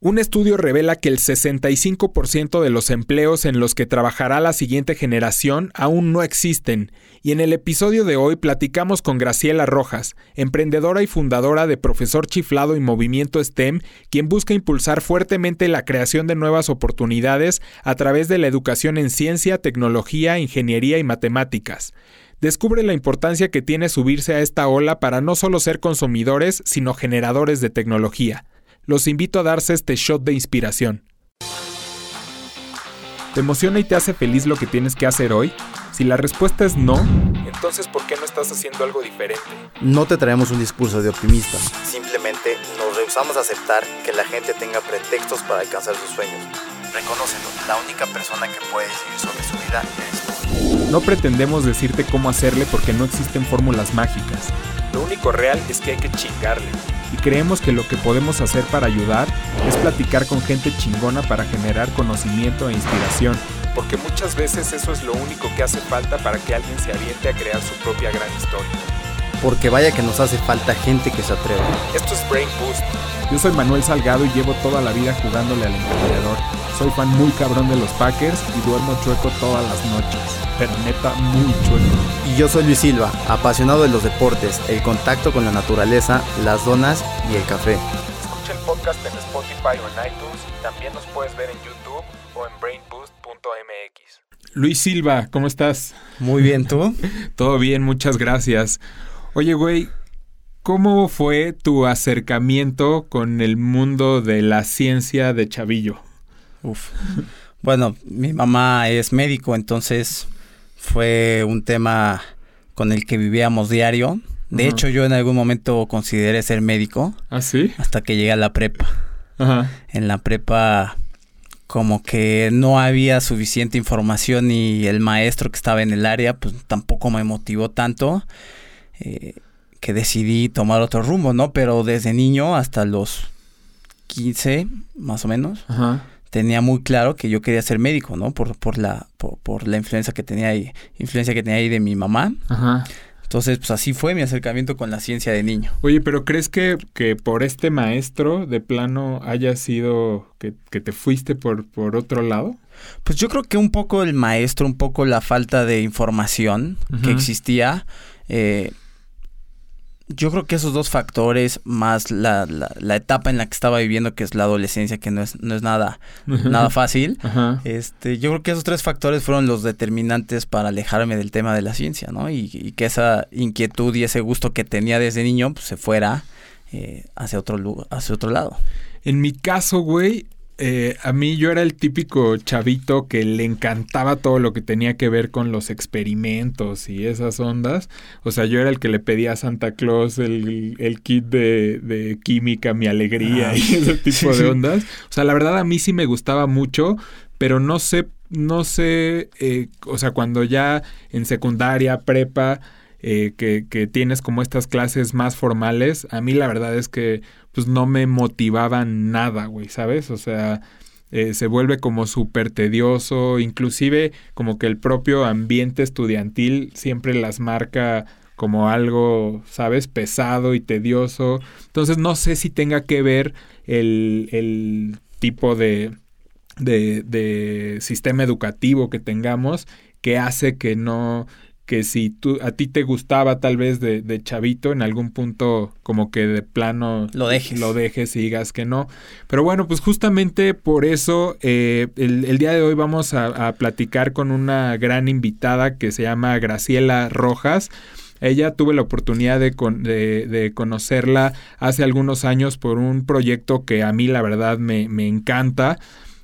Un estudio revela que el 65% de los empleos en los que trabajará la siguiente generación aún no existen, y en el episodio de hoy platicamos con Graciela Rojas, emprendedora y fundadora de Profesor Chiflado y Movimiento STEM, quien busca impulsar fuertemente la creación de nuevas oportunidades a través de la educación en ciencia, tecnología, ingeniería y matemáticas. Descubre la importancia que tiene subirse a esta ola para no solo ser consumidores, sino generadores de tecnología los invito a darse este shot de inspiración. ¿Te emociona y te hace feliz lo que tienes que hacer hoy? Si la respuesta es no, entonces ¿por qué no estás haciendo algo diferente? No te traemos un discurso de optimista. Simplemente nos rehusamos a aceptar que la gente tenga pretextos para alcanzar sus sueños. Reconócelo, la única persona que puede decidir sobre su vida es tú. No pretendemos decirte cómo hacerle porque no existen fórmulas mágicas. Lo único real es que hay que chingarle y creemos que lo que podemos hacer para ayudar es platicar con gente chingona para generar conocimiento e inspiración, porque muchas veces eso es lo único que hace falta para que alguien se aviente a crear su propia gran historia. Porque vaya que nos hace falta gente que se atreva. Esto es Brain Boost. Yo soy Manuel Salgado y llevo toda la vida jugándole al emprendedor. Soy fan muy cabrón de los Packers y duermo chueco todas las noches. Pero neta, muy chueco. Y yo soy Luis Silva, apasionado de los deportes, el contacto con la naturaleza, las donas y el café. Escucha el podcast en Spotify o en iTunes y también nos puedes ver en YouTube o en brainboost.mx. Luis Silva, ¿cómo estás? Muy bien, ¿tú? Todo bien, muchas gracias. Oye, güey, ¿cómo fue tu acercamiento con el mundo de la ciencia de Chavillo? Uf. Bueno, mi mamá es médico, entonces fue un tema con el que vivíamos diario. De hecho, yo en algún momento consideré ser médico. ¿Ah, sí? Hasta que llegué a la prepa. Ajá. En la prepa como que no había suficiente información y el maestro que estaba en el área pues tampoco me motivó tanto eh, que decidí tomar otro rumbo, ¿no? Pero desde niño hasta los 15 más o menos Ajá tenía muy claro que yo quería ser médico, ¿no? Por, por la, por, la influencia que tenía ahí, influencia que tenía ahí de mi mamá. Ajá. Entonces, pues así fue mi acercamiento con la ciencia de niño. Oye, pero ¿crees que, que por este maestro de plano haya sido que, que, te fuiste por, por otro lado? Pues yo creo que un poco el maestro, un poco la falta de información que existía. Eh, yo creo que esos dos factores, más la, la, etapa en la que estaba viviendo, que es la adolescencia, que no es, no es nada, nada fácil, este, yo creo que esos tres factores fueron los determinantes para alejarme del tema de la ciencia, ¿no? Y, que esa inquietud y ese gusto que tenía desde niño, pues se fuera eh, hacia, otro, hacia otro lado. En mi caso, güey, eh, a mí yo era el típico chavito que le encantaba todo lo que tenía que ver con los experimentos y esas ondas. O sea, yo era el que le pedía a Santa Claus el, el kit de, de, química, mi alegría ah. y ese tipo de ondas. O sea, la verdad a mí sí me gustaba mucho, pero no sé, no sé, eh, o sea, cuando ya en secundaria, prepa, eh, que, que, tienes como estas clases más formales, a mí la verdad es que pues no me motivaban nada, güey, ¿sabes? O sea, eh, se vuelve como súper tedioso, inclusive como que el propio ambiente estudiantil siempre las marca como algo, ¿sabes? Pesado y tedioso. Entonces no sé si tenga que ver el, el tipo de, de, de sistema educativo que tengamos que hace que no que si tú, a ti te gustaba tal vez de, de, chavito, en algún punto como que de plano lo dejes. Lo dejes y digas que no. Pero bueno, pues justamente por eso eh, el, día de hoy vamos a, platicar con una gran invitada que se llama Graciela Rojas. Ella tuve la oportunidad de, de, de, conocerla hace algunos años por un proyecto que a mí la verdad me, me encanta.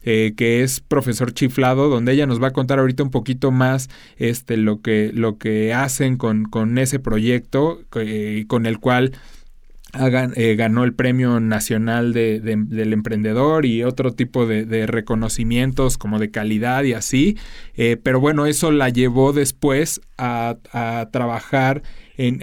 Eh, que es profesor chiflado, donde ella nos va a contar ahorita un poquito más este, lo, que, lo que hacen con, con ese proyecto, eh, con el cual eh, ganó el Premio Nacional de, del Emprendedor y otro tipo de, reconocimientos como de calidad y así. pero bueno, eso la llevó después a, a trabajar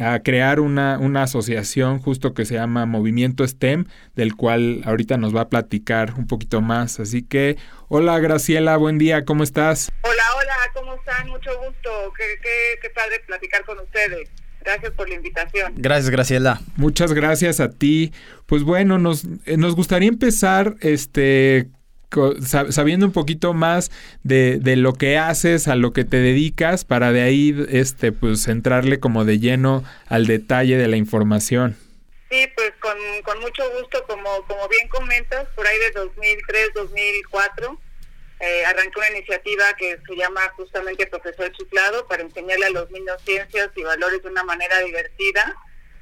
a crear una, una asociación justo que se llama Movimiento STEM, del cual ahorita nos va a platicar un poquito más. Así que, hola Graciela, buen día, ¿cómo estás? Hola, hola, ¿cómo están? Mucho gusto, qué, qué, qué padre platicar con ustedes. Gracias por la invitación. Gracias, Graciela. Muchas gracias a ti. Pues bueno, nos, eh, nos gustaría empezar este sabiendo un poquito más de, de, lo que haces, a lo que te dedicas, para de ahí este pues entrarle como de lleno al detalle de la información. Sí, pues con, con mucho gusto, como, como bien comentas, por ahí de 2003, 2004 eh, arrancó una iniciativa que se llama justamente Profesor Chiflado para enseñarle a los niños ciencias y valores de una manera divertida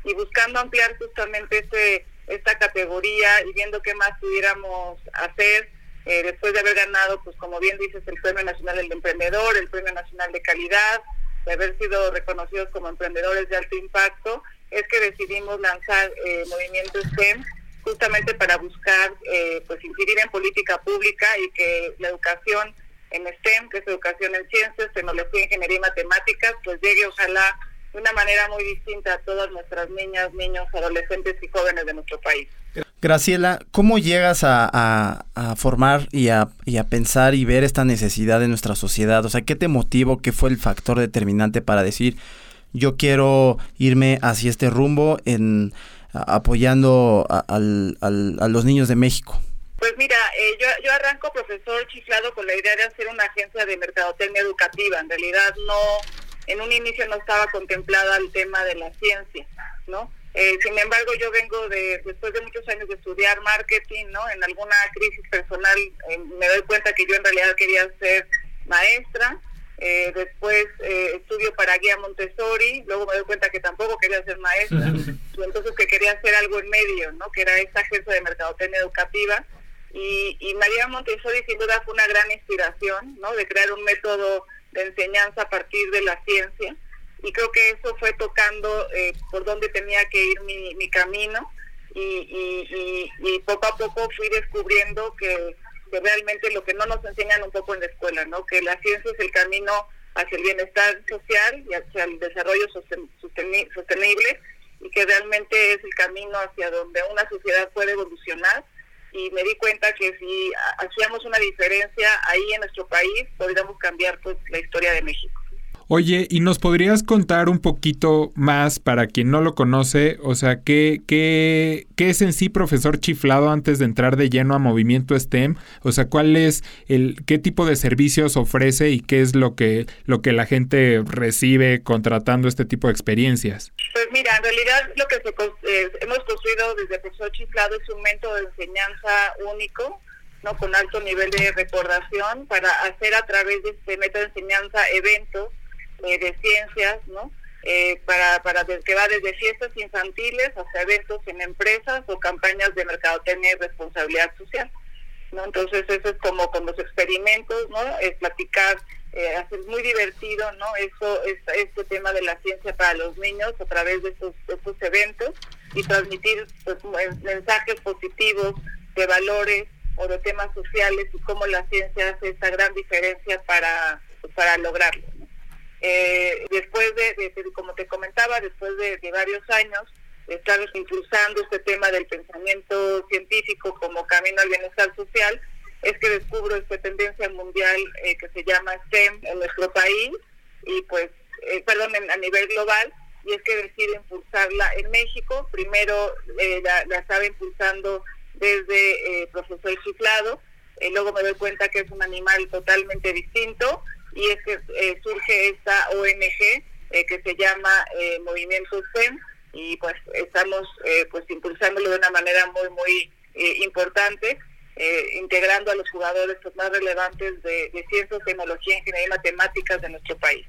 y buscando ampliar justamente este, esta categoría y viendo qué más pudiéramos hacer eh, después de haber ganado, pues como bien dices, el Premio Nacional del Emprendedor, el Premio Nacional de Calidad, de haber sido reconocidos como emprendedores de alto impacto, es que decidimos lanzar eh, Movimiento STEM justamente para buscar eh, pues incidir en política pública y que la educación en STEM, que es educación en ciencias, tecnología, ingeniería y matemáticas, pues llegue ojalá de una manera muy distinta a todas nuestras niñas, niños, adolescentes y jóvenes de nuestro país. Graciela, ¿cómo llegas a, formar y a, pensar y ver esta necesidad de nuestra sociedad? O sea, ¿qué te motivó? ¿Qué fue el factor determinante para decir, yo quiero irme hacia este rumbo en apoyando a, a, los niños de México? Pues mira, eh, yo, yo arranco profesor chiflado con la idea de hacer una agencia de mercadotecnia educativa. En realidad no, en un inicio no estaba contemplada el tema de la ciencia, ¿no? Eh, sin embargo, yo vengo de, después de muchos años de estudiar marketing, ¿no? En alguna crisis personal eh, me doy cuenta que yo en realidad quería ser maestra eh, después eh, estudio para guía Montessori, luego me doy cuenta que tampoco quería ser maestra, y entonces que quería hacer algo en medio, ¿no? que era esta agencia de mercadotecnia educativa. Y, y María Montessori sin duda fue una gran inspiración, ¿no? de crear un método de enseñanza a partir de la ciencia. Y creo que eso fue tocando eh, por dónde tenía que ir mi, mi camino. Y, poco a poco fui descubriendo que que realmente lo que no nos enseñan un poco en la escuela, ¿no? Que la ciencia es el camino hacia el bienestar social y hacia el desarrollo sostenible y que realmente es el camino hacia donde una sociedad puede evolucionar y me di cuenta que si hacíamos una diferencia ahí en nuestro país podríamos cambiar pues la historia de México. Oye, ¿y nos podrías contar un poquito más para quien no lo conoce? O sea, ¿qué, qué, qué es en sí profesor chiflado antes de entrar de lleno a movimiento STEM? O sea, ¿cuál es el, qué tipo de servicios ofrece y qué es lo que, lo que la gente recibe contratando este tipo de experiencias? Pues mira, en realidad lo que eh, hemos construido desde profesor chiflado es un método de enseñanza único ¿no? con alto nivel de recordación para hacer a través de este método de enseñanza eventos eh, de ciencias, ¿no? Eh, para, para que va desde fiestas infantiles hasta eventos en empresas o campañas de mercadotecnia y responsabilidad social. ¿no? Entonces eso es como con los experimentos, ¿no? Es platicar, eh, hacer muy divertido, ¿no? Eso, es, este tema de la ciencia para los niños a través de estos, eventos y transmitir pues, mensajes positivos de valores o de temas sociales y cómo la ciencia hace esa gran diferencia para, para lograrlo. Eh, después de, como te comentaba, después de, varios años de estar impulsando este tema del pensamiento científico como camino al bienestar social, es que descubro esta tendencia mundial eh, que se llama STEM en nuestro país y pues, eh, perdón, a nivel global, y es que decido impulsarla en México. Primero eh, la, la, estaba impulsando desde profesor chiflado, luego me doy cuenta que es un animal totalmente distinto y es que eh, surge esta ONG eh, que se llama eh, Movimiento STEM y pues estamos pues impulsándolo de una manera muy muy importante integrando a los jugadores pues, más relevantes de, de ciencias, tecnología, ingeniería y matemáticas de nuestro país.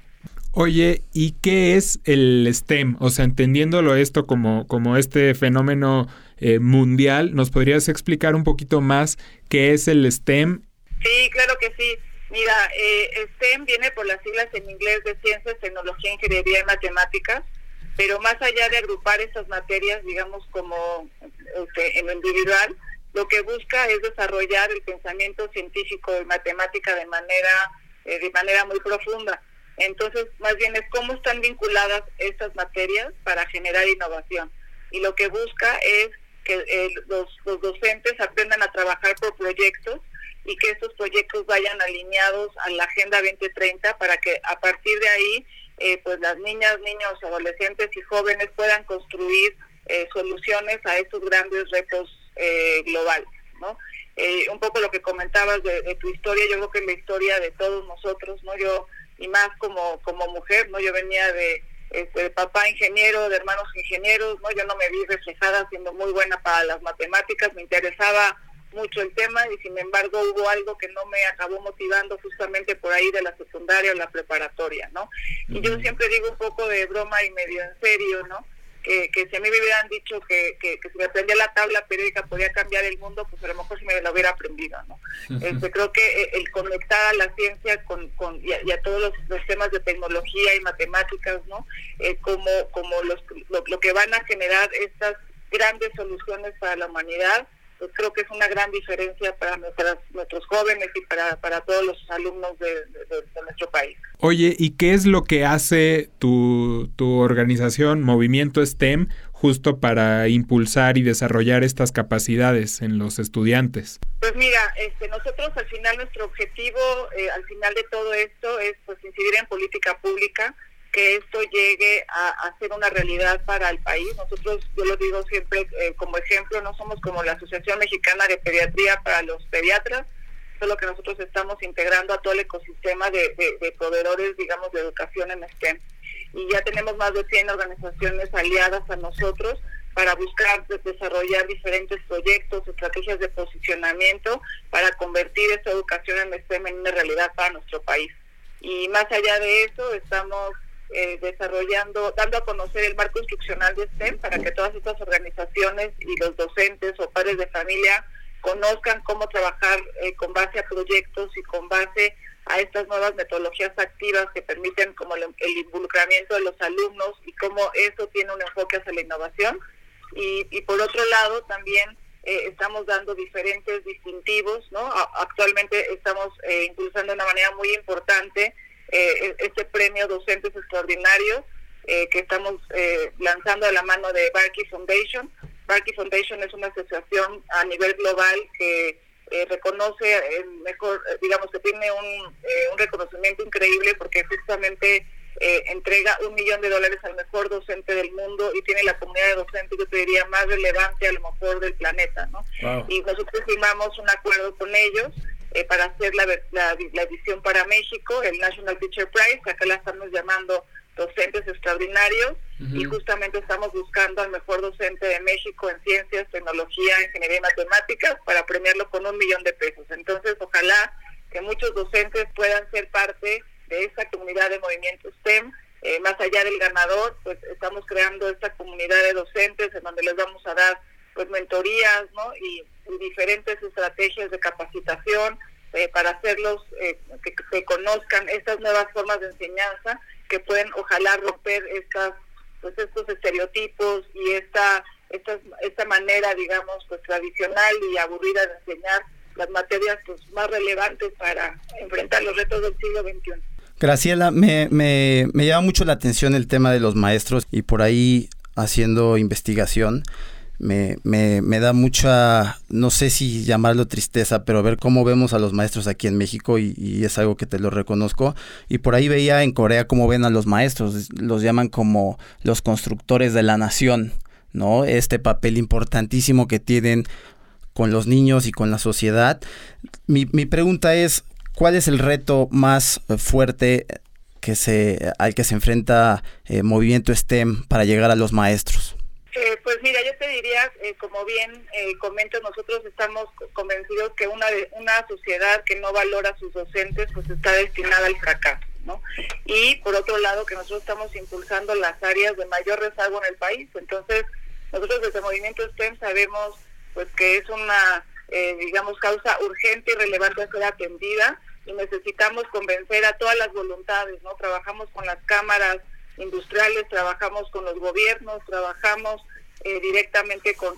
Oye, ¿y qué es el STEM? O sea, entendiéndolo esto como, como este fenómeno mundial, ¿nos podrías explicar un poquito más qué es el STEM? Sí, claro que sí. Mira, eh, STEM viene por las siglas en inglés de Ciencias, Tecnología, Ingeniería y Matemáticas, pero más allá de agrupar estas materias, digamos, como este, en lo individual, lo que busca es desarrollar el pensamiento científico y matemática de manera, eh, de manera muy profunda. Entonces, más bien es cómo están vinculadas estas materias para generar innovación. Y lo que busca es que eh, los, los docentes aprendan a trabajar por proyectos y que estos proyectos vayan alineados a la Agenda 2030 para que a partir de ahí eh, pues las niñas, niños, adolescentes y jóvenes puedan construir eh, soluciones a estos grandes retos eh, globales, ¿no? Eh, un poco lo que comentabas de, tu historia, yo creo que es la historia de todos nosotros, ¿no? Yo, y más como, como mujer, ¿no? Yo venía de, este, papá ingeniero, de hermanos ingenieros, ¿no? Yo no me vi reflejada siendo muy buena para las matemáticas, me interesaba mucho el tema y sin embargo hubo algo que no me acabó motivando justamente por ahí de la secundaria o la preparatoria, ¿no? Y yo siempre digo un poco de broma y medio en serio, ¿no? Que, que si a mí me hubieran dicho que, que, si me aprendía la tabla periódica podía cambiar el mundo, pues a lo mejor si me lo hubiera aprendido, ¿no? este, creo que el conectar a la ciencia con, con y, a, todos los, temas de tecnología y matemáticas, ¿no? Eh, como como los, lo que van a generar estas grandes soluciones para la humanidad, pues creo que es una gran diferencia para nuestros jóvenes y para, para todos los alumnos de, nuestro país. Oye, ¿y qué es lo que hace tu, tu organización Movimiento STEM justo para impulsar y desarrollar estas capacidades en los estudiantes? Pues mira, este, nosotros al final nuestro objetivo, eh, al final de todo esto, es pues incidir en política pública que esto llegue a, ser una realidad para el país. Nosotros, yo lo digo siempre eh, como ejemplo, no somos como la Asociación Mexicana de Pediatría para los pediatras, solo que nosotros estamos integrando a todo el ecosistema de, proveedores, digamos, de educación en STEM. Y ya tenemos más de 100 organizaciones aliadas a nosotros para buscar desarrollar diferentes proyectos, estrategias de posicionamiento para convertir esta educación en STEM en una realidad para nuestro país. Y más allá de eso, estamos eh, desarrollando, dando a conocer el marco instruccional de STEM para que todas estas organizaciones y los docentes o padres de familia conozcan cómo trabajar eh, con base a proyectos y con base a estas nuevas metodologías activas que permiten como el, involucramiento de los alumnos y cómo eso tiene un enfoque hacia la innovación. Y, y por otro lado, también eh, estamos dando diferentes distintivos, ¿no? actualmente estamos impulsando de una manera muy importante eh, este premio Docentes Extraordinarios eh, que estamos eh, lanzando de la mano de Barkey Foundation. Barkey Foundation es una asociación a nivel global que eh, reconoce el mejor, digamos que tiene un, un reconocimiento increíble porque justamente entrega un millón de dólares al mejor docente del mundo y tiene la comunidad de docentes, yo te diría, más relevante a lo mejor del planeta, ¿no? Y nosotros firmamos un acuerdo con ellos eh, para hacer la, la, edición para México, el National Teacher Prize, acá la estamos llamando docentes extraordinarios y justamente estamos buscando al mejor docente de México en ciencias, tecnología, ingeniería y matemáticas para premiarlo con un millón de pesos. Entonces, ojalá que muchos docentes puedan ser parte de esta comunidad de movimiento STEM. Eh, más allá del ganador, pues estamos creando esta comunidad de docentes en donde les vamos a dar pues mentorías, ¿no? Y, diferentes estrategias de capacitación eh, para hacerlos eh, que, conozcan estas nuevas formas de enseñanza que pueden ojalá romper estas pues estos estereotipos y esta esta esta manera digamos pues tradicional y aburrida de enseñar las materias pues más relevantes para enfrentar los retos del siglo XXI. Graciela, me, me, me llama mucho la atención el tema de los maestros y por ahí haciendo investigación me, me, me, da mucha, no sé si llamarlo tristeza, pero ver cómo vemos a los maestros aquí en México y, es algo que te lo reconozco. Y por ahí veía en Corea cómo ven a los maestros, los llaman como los constructores de la nación, ¿no? Este papel importantísimo que tienen con los niños y con la sociedad. Mi, mi pregunta es, ¿cuál es el reto más fuerte que se, al que se enfrenta eh, Movimiento STEM para llegar a los maestros? Eh, pues mira, yo te diría, eh, como bien eh, comento, nosotros estamos convencidos que una una sociedad que no valora a sus docentes, pues está destinada al fracaso, ¿no? Y por otro lado, que nosotros estamos impulsando las áreas de mayor rezago en el país. Entonces, nosotros desde Movimiento STEM sabemos, pues que es una, eh, digamos, causa urgente y relevante a ser atendida y necesitamos convencer a todas las voluntades, ¿no? Trabajamos con las cámaras industriales, trabajamos con los gobiernos, trabajamos eh, directamente con,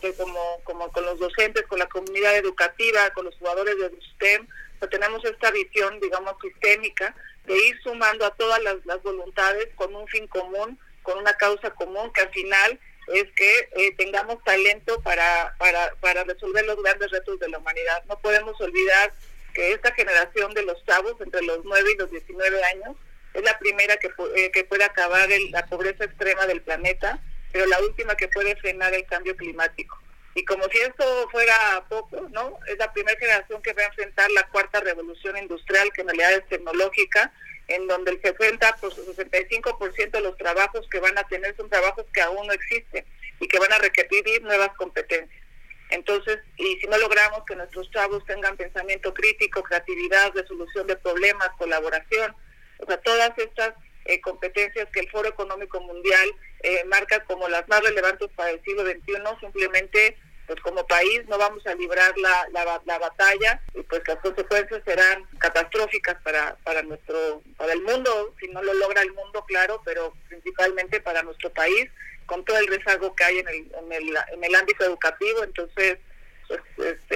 como, con los docentes, con la comunidad educativa, con los jugadores del STEM. tenemos esta visión, digamos, sistémica de ir sumando a todas las, voluntades con un fin común, con una causa común, que al final es que eh, tengamos talento para, para, para resolver los grandes retos de la humanidad. No podemos olvidar que esta generación de los chavos entre los 9 y los 19 años es la primera que, eh, que puede acabar la pobreza extrema del planeta, pero la última que puede frenar el cambio climático. Y como si esto fuera poco, ¿no? Es la primera generación que va a enfrentar la cuarta revolución industrial, que en realidad es tecnológica, en donde el 60, pues, 65% de los trabajos que van a tener son trabajos que aún no existen y que van a requerir nuevas competencias. Entonces, y si no logramos que nuestros chavos tengan pensamiento crítico, creatividad, resolución de problemas, colaboración, o sea, todas estas eh, competencias que el Foro Económico Mundial eh, marca como las más relevantes para el siglo XXI, simplemente pues como país no vamos a librar la, la, batalla y pues las consecuencias serán catastróficas para, para nuestro para el mundo si no lo logra el mundo claro pero principalmente para nuestro país con todo el rezago que hay en el, en el, en el ámbito educativo. Entonces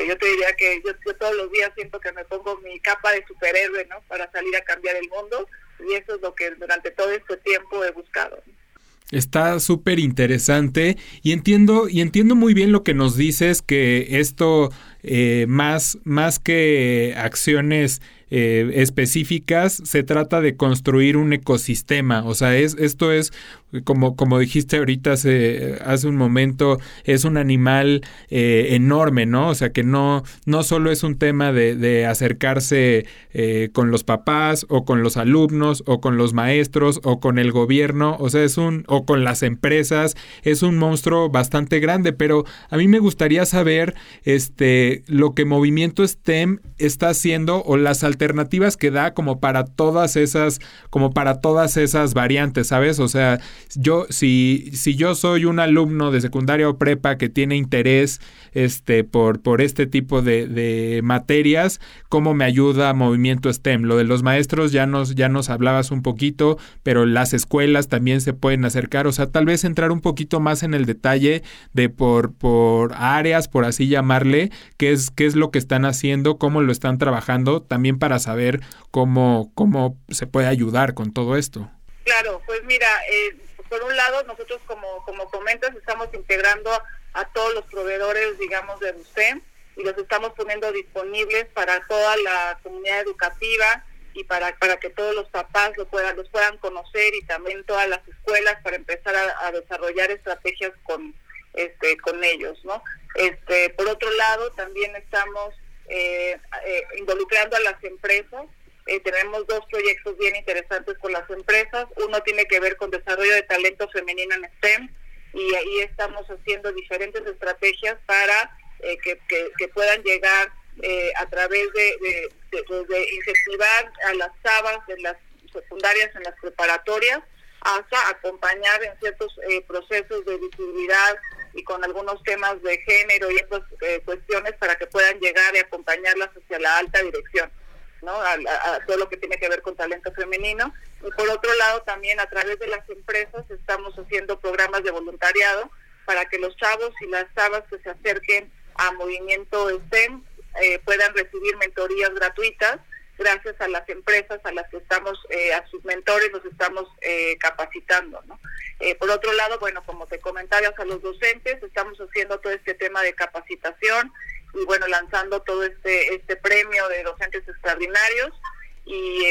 yo te diría que yo, todos los días siento que me pongo mi capa de superhéroe no para salir a cambiar el mundo y eso es lo que durante todo este tiempo he buscado. Está súper interesante y entiendo, y entiendo muy bien lo que nos dices, que esto eh, más, más que acciones eh, específicas, se trata de construir un ecosistema. O sea, es, esto es, como, como dijiste ahorita hace, hace un momento, es un animal eh, enorme, ¿no? O sea, que no, no solo es un tema de, de acercarse eh, con los papás o con los alumnos o con los maestros o con el gobierno, o sea, es un, o con las empresas, es un monstruo bastante grande, pero a mí me gustaría saber, este, lo que Movimiento STEM está haciendo o las alternativas que da como para todas esas, como para todas esas variantes, ¿sabes? O sea, yo, si, si yo soy un alumno de secundaria o prepa que tiene interés este, por, por este tipo de, de materias, ¿cómo me ayuda Movimiento STEM? Lo de los maestros ya nos, ya nos hablabas un poquito, pero las escuelas también se pueden acercar, o sea, tal vez entrar un poquito más en el detalle de por, por áreas, por así llamarle, qué es, qué es lo que están haciendo, cómo lo están trabajando, también para saber cómo, cómo se puede ayudar con todo esto. Claro, pues mira, eh, por un lado nosotros como, como comentas estamos integrando a todos los proveedores, digamos, de UCEM y los estamos poniendo disponibles para toda la comunidad educativa y para, para que todos los papás lo puedan, los puedan conocer y también todas las escuelas para empezar a, desarrollar estrategias con, este, con ellos, ¿no? Este, por otro lado, también estamos eh, eh, involucrando a las empresas. Eh, tenemos dos proyectos bien interesantes con las empresas. Uno tiene que ver con desarrollo de talento femenino en STEM y ahí estamos haciendo diferentes estrategias para que, puedan llegar a través de, de, incentivar a las chavas en las secundarias, en las preparatorias, hasta acompañar en ciertos procesos de visibilidad y con algunos temas de género y otras eh, cuestiones para que puedan llegar y acompañarlas hacia la alta dirección, ¿no? A, todo lo que tiene que ver con talento femenino. Y por otro lado, también a través de las empresas estamos haciendo programas de voluntariado para que los chavos y las chavas que se acerquen a Movimiento STEM eh, puedan recibir mentorías gratuitas gracias a las empresas a las que estamos, eh, a sus mentores los estamos eh, capacitando. ¿no? Eh, por otro lado, bueno, como te comentaba, a los docentes estamos haciendo todo este tema de capacitación y bueno, lanzando todo este, este premio de docentes extraordinarios y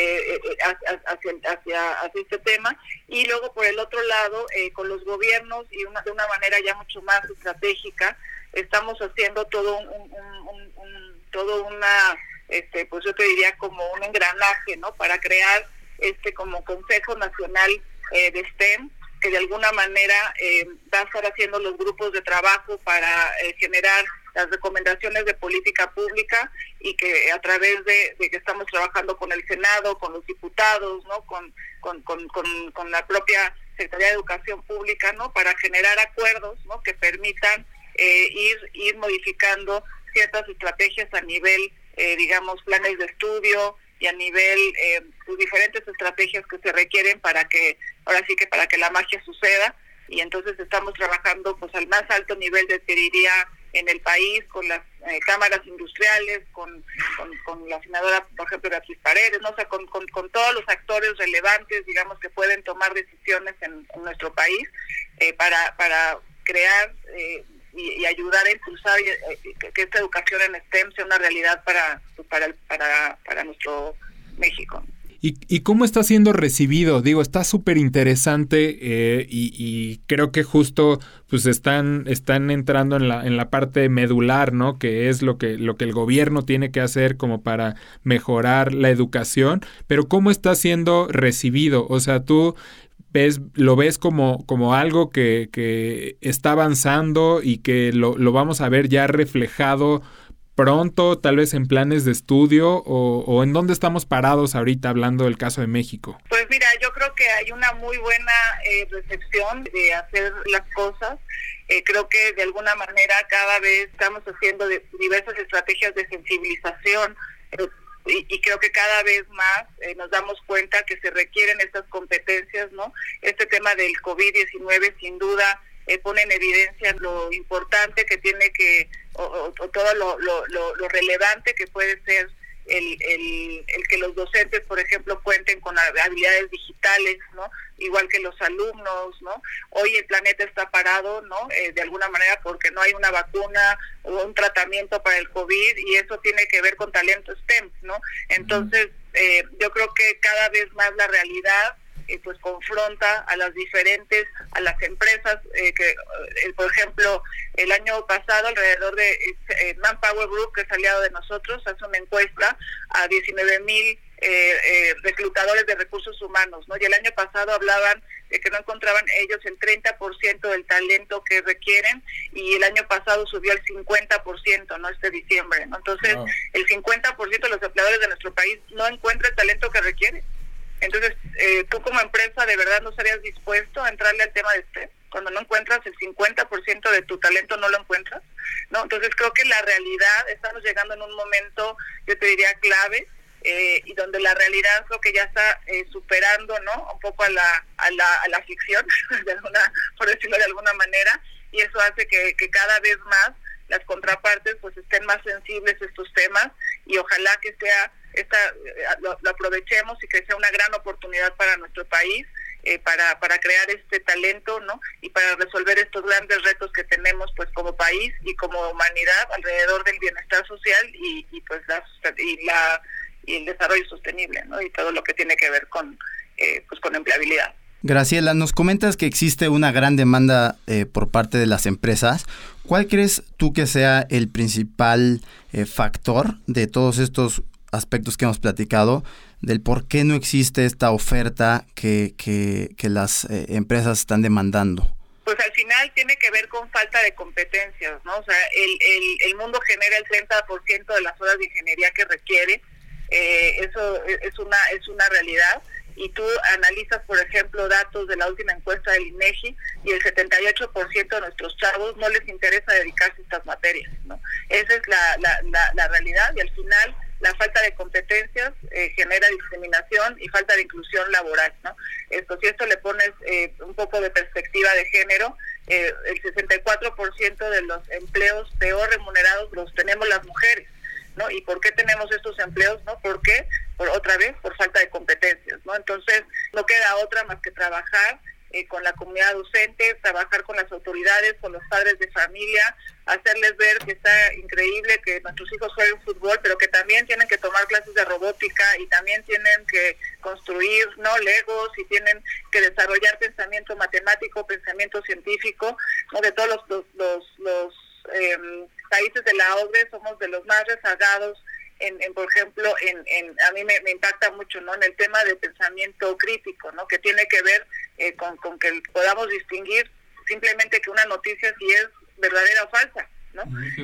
hacia, hacia, hacia, este tema. Y luego, por el otro lado, con los gobiernos y una, de una manera ya mucho más estratégica, estamos haciendo todo un, un, un todo una este, pues yo te diría como un engranaje, ¿no? Para crear este como Consejo Nacional eh, de STEM, que de alguna manera eh, va a estar haciendo los grupos de trabajo para eh, generar las recomendaciones de política pública y que a través de, que estamos trabajando con el Senado, con los diputados, ¿no? Con, con, con, con, la propia Secretaría de Educación Pública, ¿no? Para generar acuerdos, ¿no? Que permitan ir, ir modificando ciertas estrategias a nivel eh, digamos, planes de estudio y a nivel eh, pues, diferentes estrategias que se requieren para que, ahora sí que para que la magia suceda. Y entonces estamos trabajando pues al más alto nivel de, te diría, en el país, con las eh, cámaras industriales, con, con, la senadora, por ejemplo, Beatriz Paredes, ¿no? o con, con, todos los actores relevantes, digamos, que pueden tomar decisiones en, nuestro país eh, para, para crear eh, y, ayudar a impulsar eh, que, esta educación en STEM sea una realidad para, para, para, para nuestro México. ¿Y, cómo está siendo recibido? Digo, está súper interesante eh, y, creo que justo pues están, están entrando en la, en la parte medular, ¿no? Que es lo que, lo que el gobierno tiene que hacer como para mejorar la educación, pero ¿cómo está siendo recibido? O sea, tú ves, lo ves como, como algo que, que está avanzando y que lo, lo vamos a ver ya reflejado pronto, tal vez en planes de estudio o, en dónde estamos parados ahorita hablando del caso de México? Pues mira, yo creo que hay una muy buena eh, recepción de hacer las cosas. Eh, creo que de alguna manera cada vez estamos haciendo diversas estrategias de sensibilización. Eh, y, creo que cada vez más nos damos cuenta que se requieren estas competencias, ¿no? Este tema del COVID-19 sin duda eh, pone en evidencia lo importante que tiene que, o, todo lo, lo, relevante que puede ser el, el, el, que los docentes, por ejemplo, cuenten con habilidades digitales, ¿no? Igual que los alumnos, ¿no? Hoy el planeta está parado, ¿no? Eh, de alguna manera porque no hay una vacuna o un tratamiento para el COVID y eso tiene que ver con talento STEM, ¿no? Entonces, eh, yo creo que cada vez más la realidad eh, pues confronta a las diferentes, a las empresas eh, que, eh, por ejemplo, el año pasado alrededor de Manpower Group, que es aliado de nosotros, hace una encuesta a 19 mil reclutadores de recursos humanos, ¿no? Y el año pasado hablaban de que no encontraban ellos el 30% del talento que requieren y el año pasado subió al 50%, ¿no? Este diciembre, ¿no? Entonces, el 50% de los empleadores de nuestro país no encuentra el talento que requieren. Entonces, eh, tú como empresa de verdad no estarías dispuesto a entrarle al tema de este cuando no encuentras el 50% de tu talento no lo encuentras, ¿no? Entonces creo que la realidad, estamos llegando en un momento, yo te diría, clave, eh, y donde la realidad creo que ya está eh, superando, ¿no? Un poco a la, a la, a la ficción, de alguna, por decirlo de alguna manera, y eso hace que, que cada vez más las contrapartes pues estén más sensibles a estos temas y ojalá que sea esta eh, lo, aprovechemos y que sea una gran oportunidad para nuestro país eh, para, para crear este talento no y para resolver estos grandes retos que tenemos pues como país y como humanidad alrededor del bienestar social y, y pues la y la y el desarrollo sostenible no y todo lo que tiene que ver con eh, pues con empleabilidad. Graciela, nos comentas que existe una gran demanda por parte de las empresas. ¿Cuál crees tú que sea el principal factor de todos estos aspectos que hemos platicado del por qué no existe esta oferta que, que, las eh, empresas están demandando. Pues al final tiene que ver con falta de competencias, ¿no? O sea, el, el, el mundo genera el 30% de las horas de ingeniería que requiere, eh, eso es una, es una realidad y tú analizas, por ejemplo, datos de la última encuesta del INEGI y el 78% de nuestros chavos no les interesa dedicarse a estas materias, ¿no? Esa es la, la realidad y al final la falta de competencias eh, genera discriminación y falta de inclusión laboral. ¿no? Esto, si esto le pones eh, un poco de perspectiva de género, eh, el 64% de los empleos peor remunerados los tenemos las mujeres. ¿no? ¿Y por qué tenemos estos empleos? ¿no? ¿Por qué? Por, otra vez, por falta de competencias. ¿no? Entonces, no queda otra más que trabajar eh, con la comunidad docente, trabajar con las autoridades, con los padres de familia, hacerles ver que está increíble que nuestros hijos jueguen fútbol, pero que también tienen que tomar clases de robótica y también tienen que construir no legos y tienen que desarrollar pensamiento matemático, pensamiento científico, ¿no? de todos los, los, em, países de la OCDE somos de los más rezagados en, por ejemplo, en, en a mí me, impacta mucho, ¿no? En el tema de pensamiento crítico, ¿no? Que tiene que ver eh, con, con que podamos distinguir simplemente que una noticia si es verdadera o falsa, ¿no?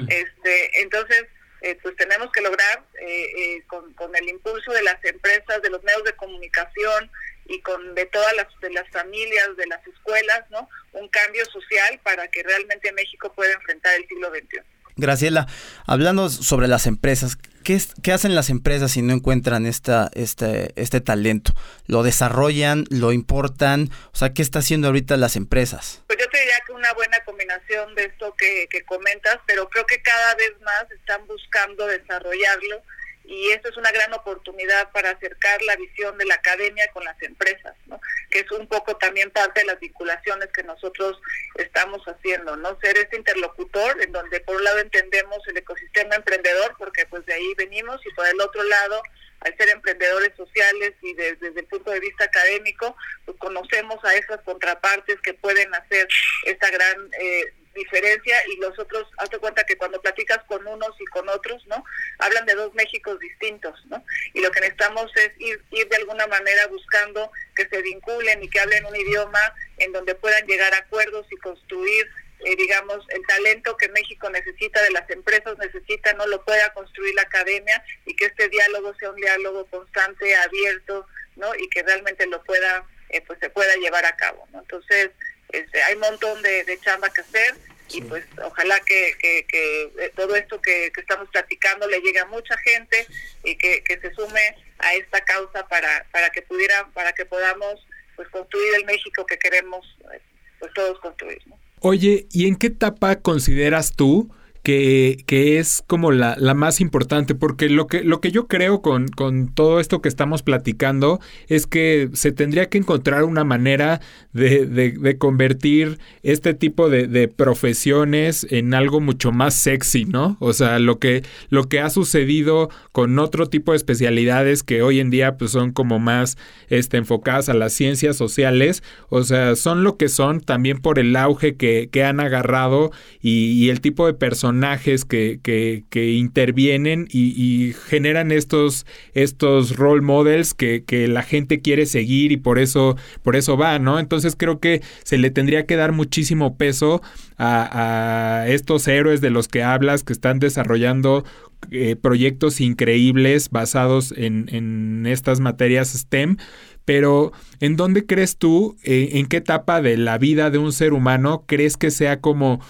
Este, entonces, eh, pues tenemos que lograr eh, con, con el impulso de las empresas, de los medios de comunicación y con de todas las de las familias, de las escuelas, ¿no? Un cambio social para que realmente México pueda enfrentar el siglo XXI. Graciela, hablando sobre las empresas, ¿qué, ¿qué, hacen las empresas si no encuentran esta, este, este talento? ¿Lo desarrollan? ¿Lo importan? O sea, ¿qué está haciendo ahorita las empresas? Pues yo te diría que una buena combinación de esto que comentas, pero creo que cada vez más están buscando desarrollarlo y esto es una gran oportunidad para acercar la visión de la academia con las empresas, ¿no? que es un poco también parte de las vinculaciones que nosotros estamos haciendo, ¿no? Ser este interlocutor en donde por un lado entendemos el ecosistema emprendedor, porque pues de ahí venimos, y por el otro lado al ser emprendedores sociales y desde el punto de vista académico, pues conocemos a esas contrapartes que pueden hacer esta gran eh, diferencia y los otros, hazte cuenta que cuando platicas con unos y con otros, ¿no? Hablan de dos Méxicos distintos, ¿no? Y lo que necesitamos es ir, de alguna manera buscando que se vinculen y que hablen un idioma en donde puedan llegar a acuerdos y construir eh, digamos, el talento que México necesita, de las empresas necesita, no lo pueda construir la academia y que este diálogo sea un diálogo constante, abierto, ¿no? Y que realmente lo pueda, eh, pues se pueda llevar a cabo, ¿no? Entonces, este, hay un montón de, chamba que hacer y pues ojalá que, que, eh, todo esto que, estamos platicando le llegue a mucha gente y que, se sume a esta causa para, para que pudiera, para que podamos pues construir el México que queremos pues todos construir. ¿no? Oye, ¿y en qué etapa consideras tú que, que es como la, la, más importante, porque lo que, lo que yo creo con, con, todo esto que estamos platicando es que se tendría que encontrar una manera de, de, convertir este tipo de, de, profesiones en algo mucho más sexy, ¿no? O sea, lo que, lo que ha sucedido con otro tipo de especialidades que hoy en día pues son como más este, enfocadas a las ciencias sociales, o sea, son lo que son también por el auge que, que han agarrado y, y el tipo de personas personajes que, que, intervienen y, generan estos, estos role models que, que, la gente quiere seguir y por eso, por eso va, ¿no? Entonces creo que se le tendría que dar muchísimo peso a, a estos héroes de los que hablas que están desarrollando eh, proyectos increíbles basados en, en, estas materias STEM. Pero, ¿en dónde crees tú, eh, en qué etapa de la vida de un ser humano crees que sea como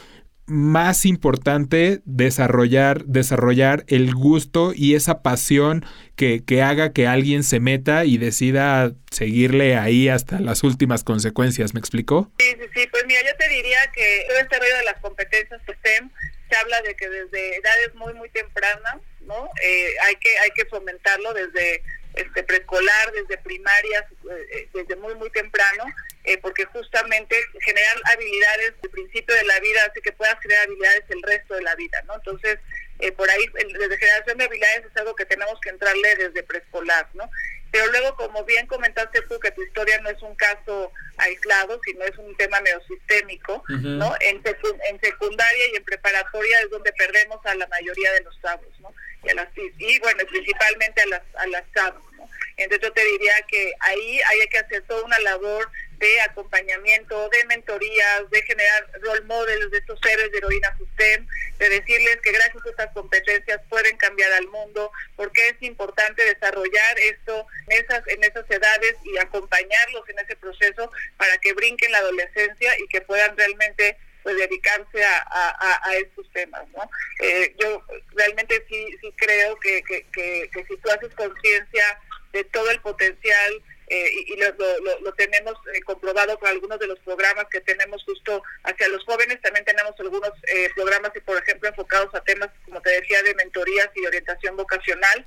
más importante desarrollar, desarrollar el gusto y esa pasión que, que, haga que alguien se meta y decida seguirle ahí hasta las últimas consecuencias. ¿Me explicó? Sí, sí, sí. Pues mira, yo te diría que este rollo de las competencias STEM se habla de que desde edades muy, muy tempranas, ¿no? Eh, hay, que, hay que fomentarlo desde este preescolar, desde primarias, eh, eh, desde muy, muy temprano eh, porque justamente generar habilidades al principio de la vida hace que puedas crear habilidades el resto de la vida, ¿no? Entonces, eh, por ahí, desde generación de habilidades es algo que tenemos que entrarle desde preescolar, ¿no? Pero luego, como bien comentaste tú, que tu historia no es un caso aislado, sino es un tema neosistémico, ¿no? En, en secundaria y en preparatoria es donde perdemos a la mayoría de los chavos, ¿no? Y, a las, y bueno, principalmente a las, a las chavos, ¿no? Entonces yo te diría que ahí hay que hacer toda una labor de acompañamiento, de mentorías, de generar role models de estos seres de heroína STEM, de decirles que gracias a estas competencias pueden cambiar al mundo, porque es importante desarrollar esto en esas, en esas edades y acompañarlos en ese proceso para que brinquen la adolescencia y que puedan realmente pues dedicarse a, a, estos temas, ¿no? Eh, yo realmente sí, sí creo que, que, que, que si tú haces conciencia de todo el potencial eh, y, lo, lo, tenemos eh, comprobado con algunos de los programas que tenemos justo hacia los jóvenes. También tenemos algunos eh, programas, y por ejemplo, enfocados a temas, como te decía, de mentorías y orientación vocacional.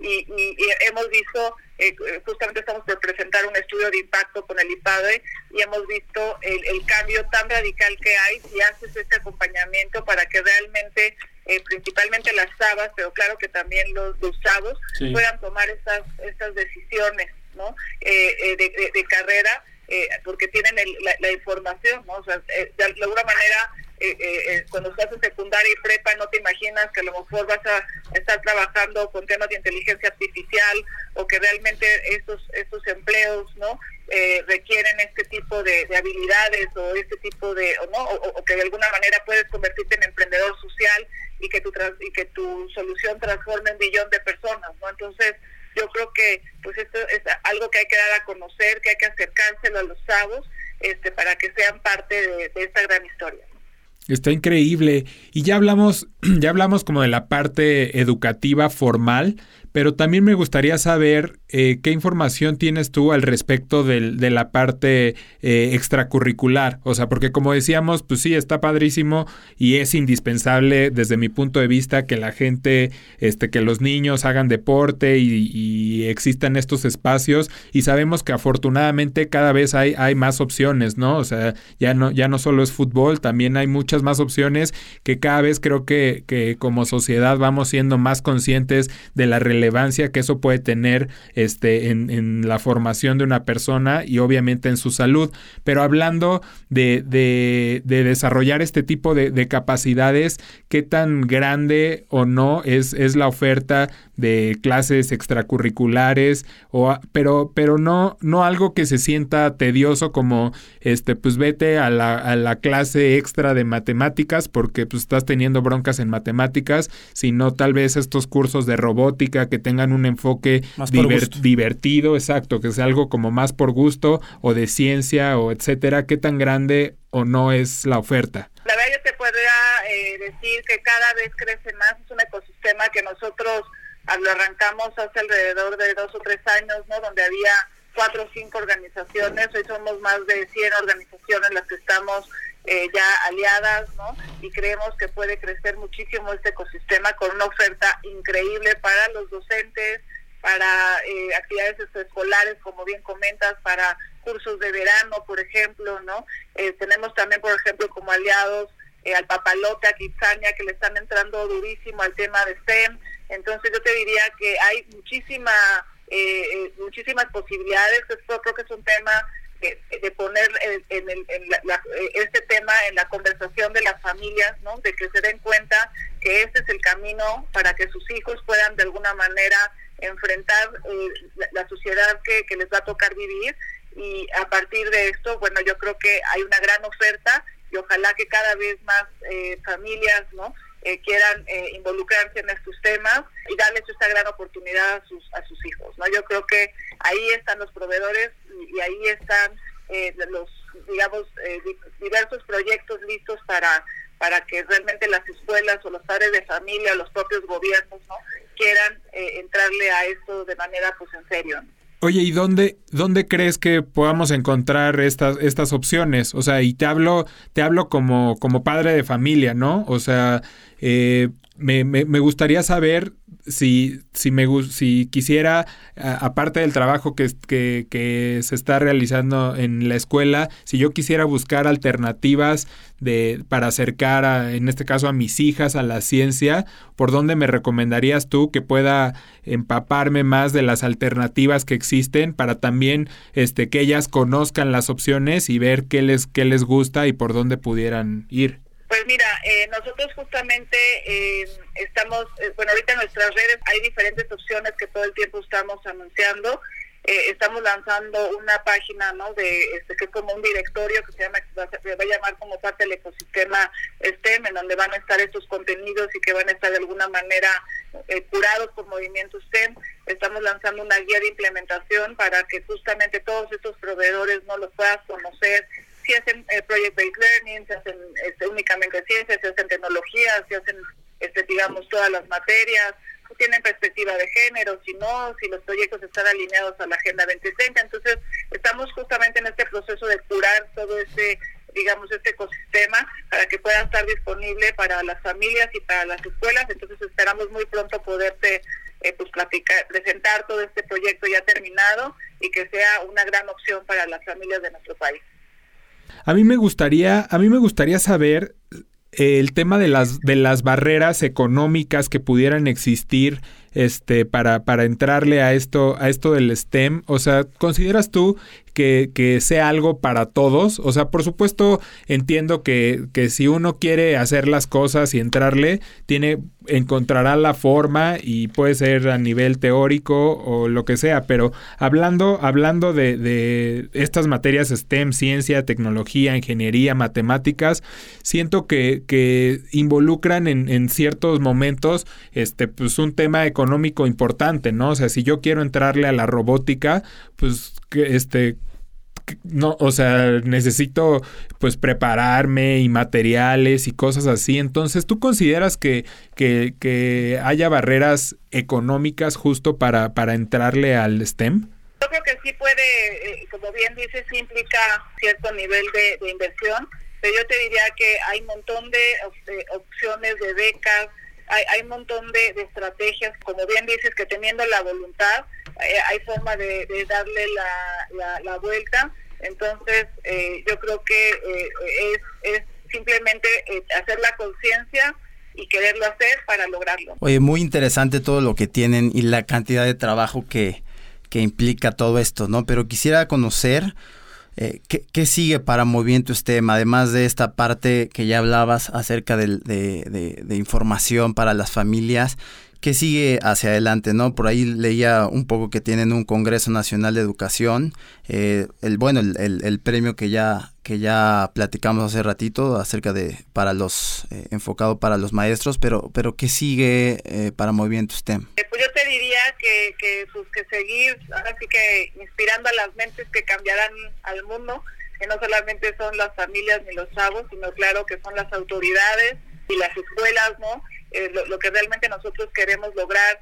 Y, hemos visto, justamente estamos por presentar un estudio de impacto con el IPADE y hemos visto el, cambio tan radical que hay si haces este acompañamiento para que realmente principalmente las sabas, pero claro que también los, los puedan tomar estas, estas decisiones ¿no? Eh, eh, de, carrera, eh, porque tienen la, información, ¿no? O sea, de alguna manera, cuando estás en secundaria y prepa, no te imaginas que a lo mejor vas a estar trabajando con temas de inteligencia artificial o que realmente estos, empleos, ¿no? requieren este tipo de, habilidades o este tipo de, o, ¿no? O, que de alguna manera puedes convertirte en emprendedor social y que tu, y que tu solución transforme un billón de personas, ¿no? Entonces, yo creo que pues esto es algo que hay que dar a conocer, que hay que acercárselo a los chavos este, para que sean parte de, de esta gran historia. Está increíble. Y ya hablamos, ya hablamos como de la parte educativa formal, pero también me gustaría saber eh, qué información tienes tú al respecto de la parte eh, extracurricular. O sea, porque como decíamos, pues sí, está padrísimo y es indispensable desde mi punto de vista que la gente, este, que los niños hagan deporte y, existan estos espacios. Y sabemos que afortunadamente cada vez hay, hay más opciones, ¿no? O sea, ya no, ya no solo es fútbol, también hay muchas más opciones que cada vez creo que, que como sociedad vamos siendo más conscientes de la relevancia relevancia que eso puede tener este, en, la formación de una persona y obviamente en su salud. Pero hablando de, de, de desarrollar este tipo de, de, capacidades, ¿qué tan grande o no es, es la oferta de clases extracurriculares? O, pero, pero no, no algo que se sienta tedioso como, este, pues vete a la, a la clase extra de matemáticas porque pues estás teniendo broncas en matemáticas, sino tal vez estos cursos de robótica que tengan un enfoque divertido, exacto, que sea algo como más por gusto o de ciencia o etcétera, qué tan grande o no es la oferta. La verdad yo te podría eh, decir que cada vez crece más, es un ecosistema que nosotros lo arrancamos hace alrededor de dos o tres años, ¿no? Donde había cuatro o cinco organizaciones, hoy somos más de 100 organizaciones las que estamos eh, ya aliadas, ¿no? Y creemos que puede crecer muchísimo este ecosistema con una oferta increíble para los docentes, para eh, actividades escolares, como bien comentas, para cursos de verano, por ejemplo, ¿no? Eh, tenemos también, por ejemplo, como aliados al Papalote, a Kitsania, que le están entrando durísimo al tema de STEM. Entonces yo te diría que hay muchísima, muchísimas posibilidades. Esto creo que es un tema de poner en, el, este tema en la conversación de las familias, ¿no? De que se den cuenta que este es el camino para que sus hijos puedan de alguna manera enfrentar eh, la, sociedad que, les va a tocar vivir y a partir de esto, bueno, yo creo que hay una gran oferta y ojalá que cada vez más eh, familias, ¿no? Eh, quieran involucrarse en estos temas y darles esta gran oportunidad a sus a sus hijos no yo creo que ahí están los proveedores y ahí están eh, los, digamos, eh, diversos proyectos listos para para que realmente las escuelas o los padres de familia o los propios gobiernos ¿no? quieran eh, entrarle a esto de manera pues en serio. Oye, ¿y dónde, dónde crees que podamos encontrar estas, estas opciones? O sea, y te hablo, te hablo como, como padre de familia, ¿no? O sea, eh, me, me, me, gustaría saber si, si, me, si quisiera, aparte del trabajo que, que, que, se está realizando en la escuela, si yo quisiera buscar alternativas de, para acercar, a, en este caso, a mis hijas a la ciencia, ¿por dónde me recomendarías tú que pueda empaparme más de las alternativas que existen para también este, que ellas conozcan las opciones y ver qué les, qué les gusta y por dónde pudieran ir? Pues mira, eh, nosotros justamente eh, estamos, eh, bueno, ahorita en nuestras redes hay diferentes opciones que todo el tiempo estamos anunciando. estamos lanzando una página, ¿no? De este que es como un directorio que se llama, se va a llamar como parte del ecosistema STEM, en donde van a estar estos contenidos y que van a estar de alguna manera curados por movimiento STEM. Estamos lanzando una guía de implementación para que justamente todos estos proveedores no los puedas conocer si hacen eh, project based learning, si hacen este, únicamente ciencias, si hacen tecnologías, si hacen, este, digamos, todas las materias, si tienen perspectiva de género, si no, si los proyectos están alineados a la Agenda 2030. Entonces, estamos justamente en este proceso de curar todo este digamos, este ecosistema para que pueda estar disponible para las familias y para las escuelas. Entonces esperamos muy pronto poderte eh, pues platicar, presentar todo este proyecto ya terminado y que sea una gran opción para las familias de nuestro país. A mí me gustaría, a mí me gustaría saber eh, el tema de las, de las barreras económicas que pudieran existir este, para, para entrarle a esto, a esto del STEM. O sea, ¿consideras tú que, que, sea algo para todos. O sea, por supuesto, entiendo que, que, si uno quiere hacer las cosas y entrarle, tiene, encontrará la forma y puede ser a nivel teórico o lo que sea. Pero hablando, hablando de, de estas materias STEM, ciencia, tecnología, ingeniería, matemáticas, siento que, que involucran en, en, ciertos momentos este, pues un tema económico importante, ¿no? O sea, si yo quiero entrarle a la robótica, pues este no, o sea, necesito pues prepararme y materiales y cosas así. Entonces, ¿tú consideras que, que, haya barreras económicas justo para, para entrarle al STEM? Yo creo que sí puede, eh, como bien dices, implica cierto nivel de, inversión, pero yo te diría que hay un montón de, opciones de becas, hay, hay un montón de, de estrategias, como bien dices, que teniendo la voluntad, eh, hay forma de, darle la, la, vuelta. Entonces, eh, yo creo que eh, es, es simplemente hacer la conciencia y quererlo hacer para lograrlo. Oye, muy interesante todo lo que tienen y la cantidad de trabajo que, que implica todo esto, ¿no? Pero quisiera conocer eh, ¿qué, sigue para Movimiento STEM? Además de esta parte que ya hablabas acerca de, información para las familias, ¿qué sigue hacia adelante? ¿no? Por ahí leía un poco que tienen un Congreso Nacional de Educación, eh, el, bueno, el, el, premio que ya, que ya platicamos hace ratito acerca de, para los, eh, enfocado para los maestros, pero, pero ¿qué sigue para Movimiento STEM? Pues yo te diría que, que, pues, que seguir, ahora sí que inspirando a las mentes que cambiarán al mundo, que no solamente son las familias ni los chavos, sino claro que son las autoridades y las escuelas, ¿no? Eh, lo, que realmente nosotros queremos lograr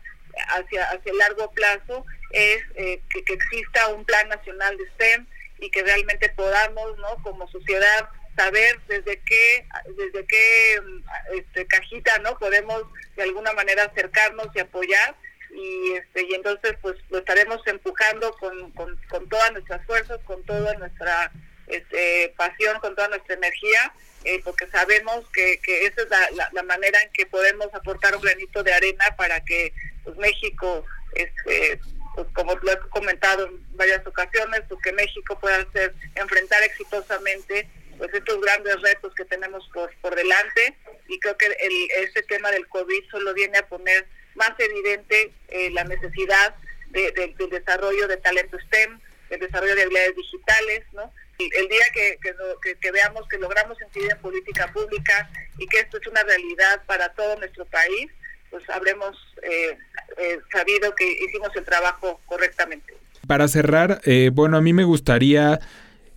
hacia, hacia el largo plazo es eh, que, exista un plan nacional de STEM y que realmente podamos, ¿no? Como sociedad saber desde qué desde qué mm, este, cajita no podemos de alguna manera acercarnos y apoyar y este y entonces pues lo estaremos empujando con, con, todas nuestras fuerzas con toda nuestra este, pasión con toda nuestra energía eh, porque sabemos que, que esa es la, la, manera en que podemos aportar un granito de arena para que pues, México este pues como lo he comentado en varias ocasiones pues que México pueda hacer enfrentar exitosamente pues estos grandes retos que tenemos por por delante y creo que el, este tema del COVID solo viene a poner más evidente eh, la necesidad del desarrollo de talento STEM, del desarrollo de habilidades digitales, ¿no? El día que, que, veamos que logramos incidir en política pública y que esto es una realidad para todo nuestro país, pues habremos eh, eh, sabido que hicimos el trabajo correctamente. Para cerrar, bueno, a mí me gustaría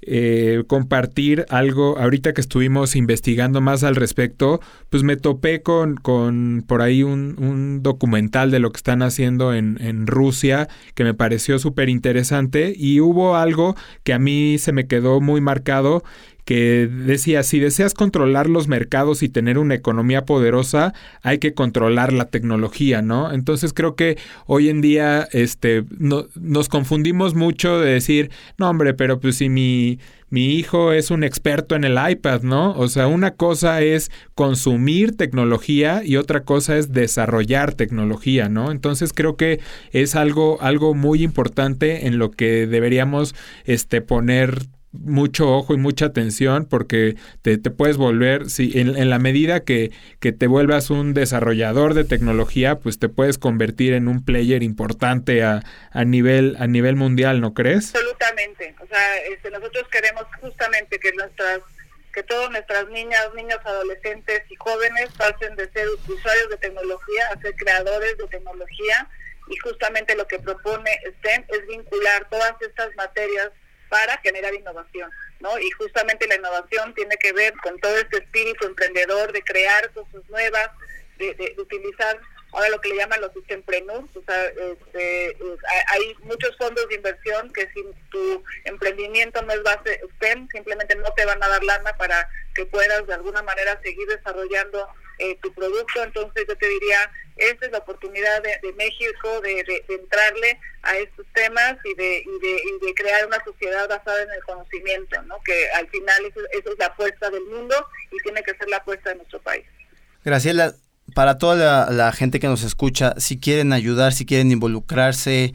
eh, compartir algo. Ahorita que estuvimos investigando más al respecto, pues me topé con, con por ahí un, un documental de lo que están haciendo en, en Rusia que me pareció súper interesante y hubo algo que a mí se me quedó muy marcado que decía, si deseas controlar los mercados y tener una economía poderosa, hay que controlar la tecnología, ¿no? Entonces creo que hoy en día este, no, nos confundimos mucho de decir, no hombre, pero pues si mi, mi hijo es un experto en el iPad, ¿no? O sea, una cosa es consumir tecnología y otra cosa es desarrollar tecnología, ¿no? Entonces creo que es algo, algo muy importante en lo que deberíamos este, poner mucho ojo y mucha atención porque te, te puedes volver, si en, la medida que, que te vuelvas un desarrollador de tecnología, pues te puedes convertir en un player importante a, a nivel a nivel mundial, ¿no crees? Absolutamente. O sea, este, nosotros queremos justamente que nuestras que todas nuestras niñas, niños, adolescentes y jóvenes pasen de ser usuarios de tecnología a ser creadores de tecnología y justamente lo que propone STEM es vincular todas estas materias para generar innovación, ¿no? Y justamente la innovación tiene que ver con todo este espíritu emprendedor de crear cosas nuevas, de, de, utilizar ahora lo que le llaman los sistempreneurs, o sea, este, hay muchos fondos de inversión que si tu emprendimiento no es base STEM, simplemente no te van a dar lana para que puedas de alguna manera seguir desarrollando eh, tu producto. Entonces yo te diría, esta es la oportunidad de, México de, entrarle a estos temas y de, y de, crear una sociedad basada en el conocimiento, ¿no? que al final eso, es la apuesta del mundo y tiene que ser la apuesta de nuestro país. Graciela, para toda la, gente que nos escucha, si quieren ayudar, si quieren involucrarse,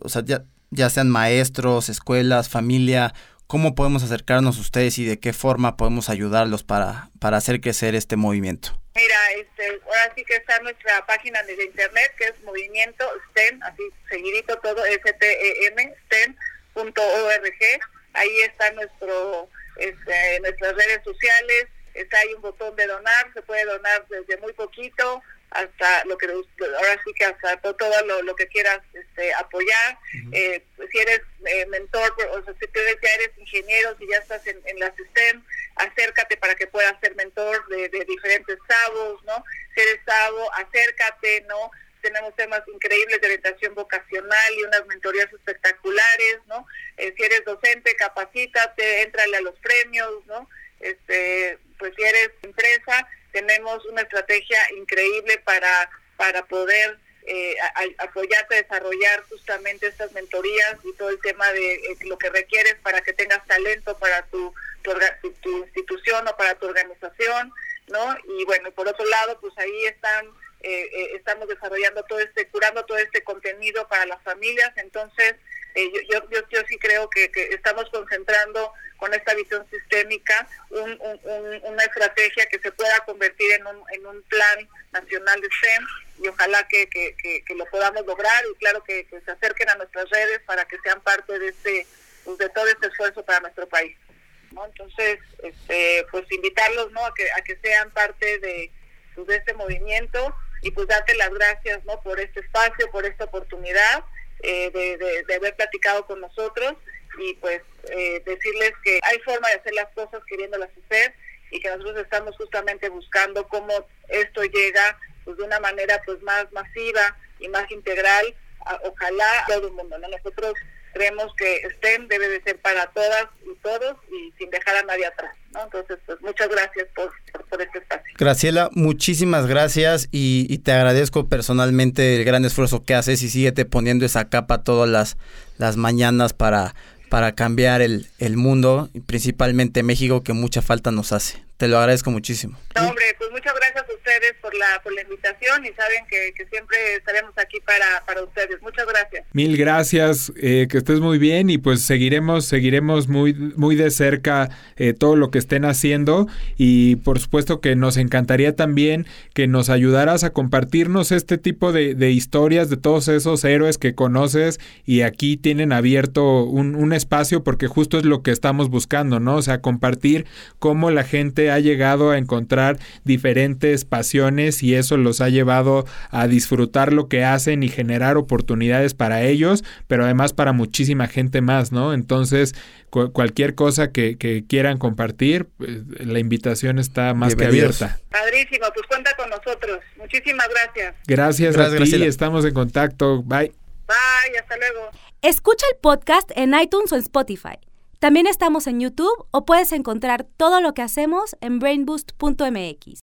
o sea, ya, ya sean maestros, escuelas, familia, ¿cómo podemos acercarnos a ustedes y de qué forma podemos ayudarlos para, para hacer crecer este movimiento? Mira, este, ahora sí que está nuestra página de internet que es movimiento STEM, así seguidito todo, S-T-E-M, STEM.org. Ahí está nuestro, este, nuestras redes sociales, está ahí un botón de donar, se puede donar desde muy poquito hasta lo que ahora sí que hasta todo, lo, que quieras este, apoyar eh, si eres eh, mentor o sea, si ya eres ingeniero si ya estás en, en la STEM acércate para que puedas ser mentor de, diferentes sabos, ¿no? Si eres sabo, acércate, ¿no? Tenemos temas increíbles de orientación vocacional y unas mentorías espectaculares, ¿no? Eh, si eres docente, capacítate, entrale a los premios, ¿no? Este, pues si eres empresa, tenemos una estrategia increíble para, para poder eh, apoyarte a desarrollar justamente estas mentorías y todo el tema de eh, lo que requieres para que tengas talento para tu, tu, institución o para tu organización. ¿no? Y bueno, por otro lado, pues ahí están, eh, eh, estamos desarrollando todo este, curando todo este contenido para las familias, entonces eh, yo, yo, yo, sí creo que, estamos concentrando con esta visión sistémica una estrategia que se pueda convertir en un, en un plan nacional de STEM y ojalá que, que, lo podamos lograr y claro que, se acerquen a nuestras redes para que sean parte de este de todo este esfuerzo para nuestro país. Entonces, este, pues invitarlos ¿no? a, que, a que sean parte de, pues, de este movimiento y pues darte las gracias ¿no? por este espacio, por esta oportunidad eh, de, haber platicado con nosotros y pues eh, decirles que hay forma de hacer las cosas queriéndolas hacer y que nosotros estamos justamente buscando cómo esto llega pues de una manera pues más masiva y más integral, ojalá a todo el mundo. ¿no? Nosotros creemos que STEM debe de ser para todas y todos y sin dejar a nadie atrás. ¿no? Entonces, pues muchas gracias por, por, este espacio. Graciela, muchísimas gracias y, te agradezco personalmente el gran esfuerzo que haces y síguete poniendo esa capa todas las, las mañanas para, para cambiar el, el mundo, y principalmente México, que mucha falta nos hace. Te lo agradezco muchísimo. No, hombre, pues muchas por la, por la invitación y saben que, siempre estaremos aquí para, para ustedes. Muchas gracias. Mil gracias, eh, que estés muy bien y pues seguiremos, seguiremos muy, muy de cerca eh, todo lo que estén haciendo y por supuesto que nos encantaría también que nos ayudaras a compartirnos este tipo de, de historias de todos esos héroes que conoces y aquí tienen abierto un, un espacio porque justo es lo que estamos buscando, ¿no? O sea, compartir cómo la gente ha llegado a encontrar diferentes pasiones y eso los ha llevado a disfrutar lo que hacen y generar oportunidades para ellos, pero además para muchísima gente más, ¿no? Entonces, cualquier cosa que, quieran compartir, pues, la invitación está más que abierta. Padrísimo, pues cuenta con nosotros. Muchísimas gracias. Gracias, gracias a ti, estamos en contacto. Bye. Bye, hasta luego. Escucha el podcast en iTunes o en Spotify. También estamos en YouTube o puedes encontrar todo lo que hacemos en brainboost.mx.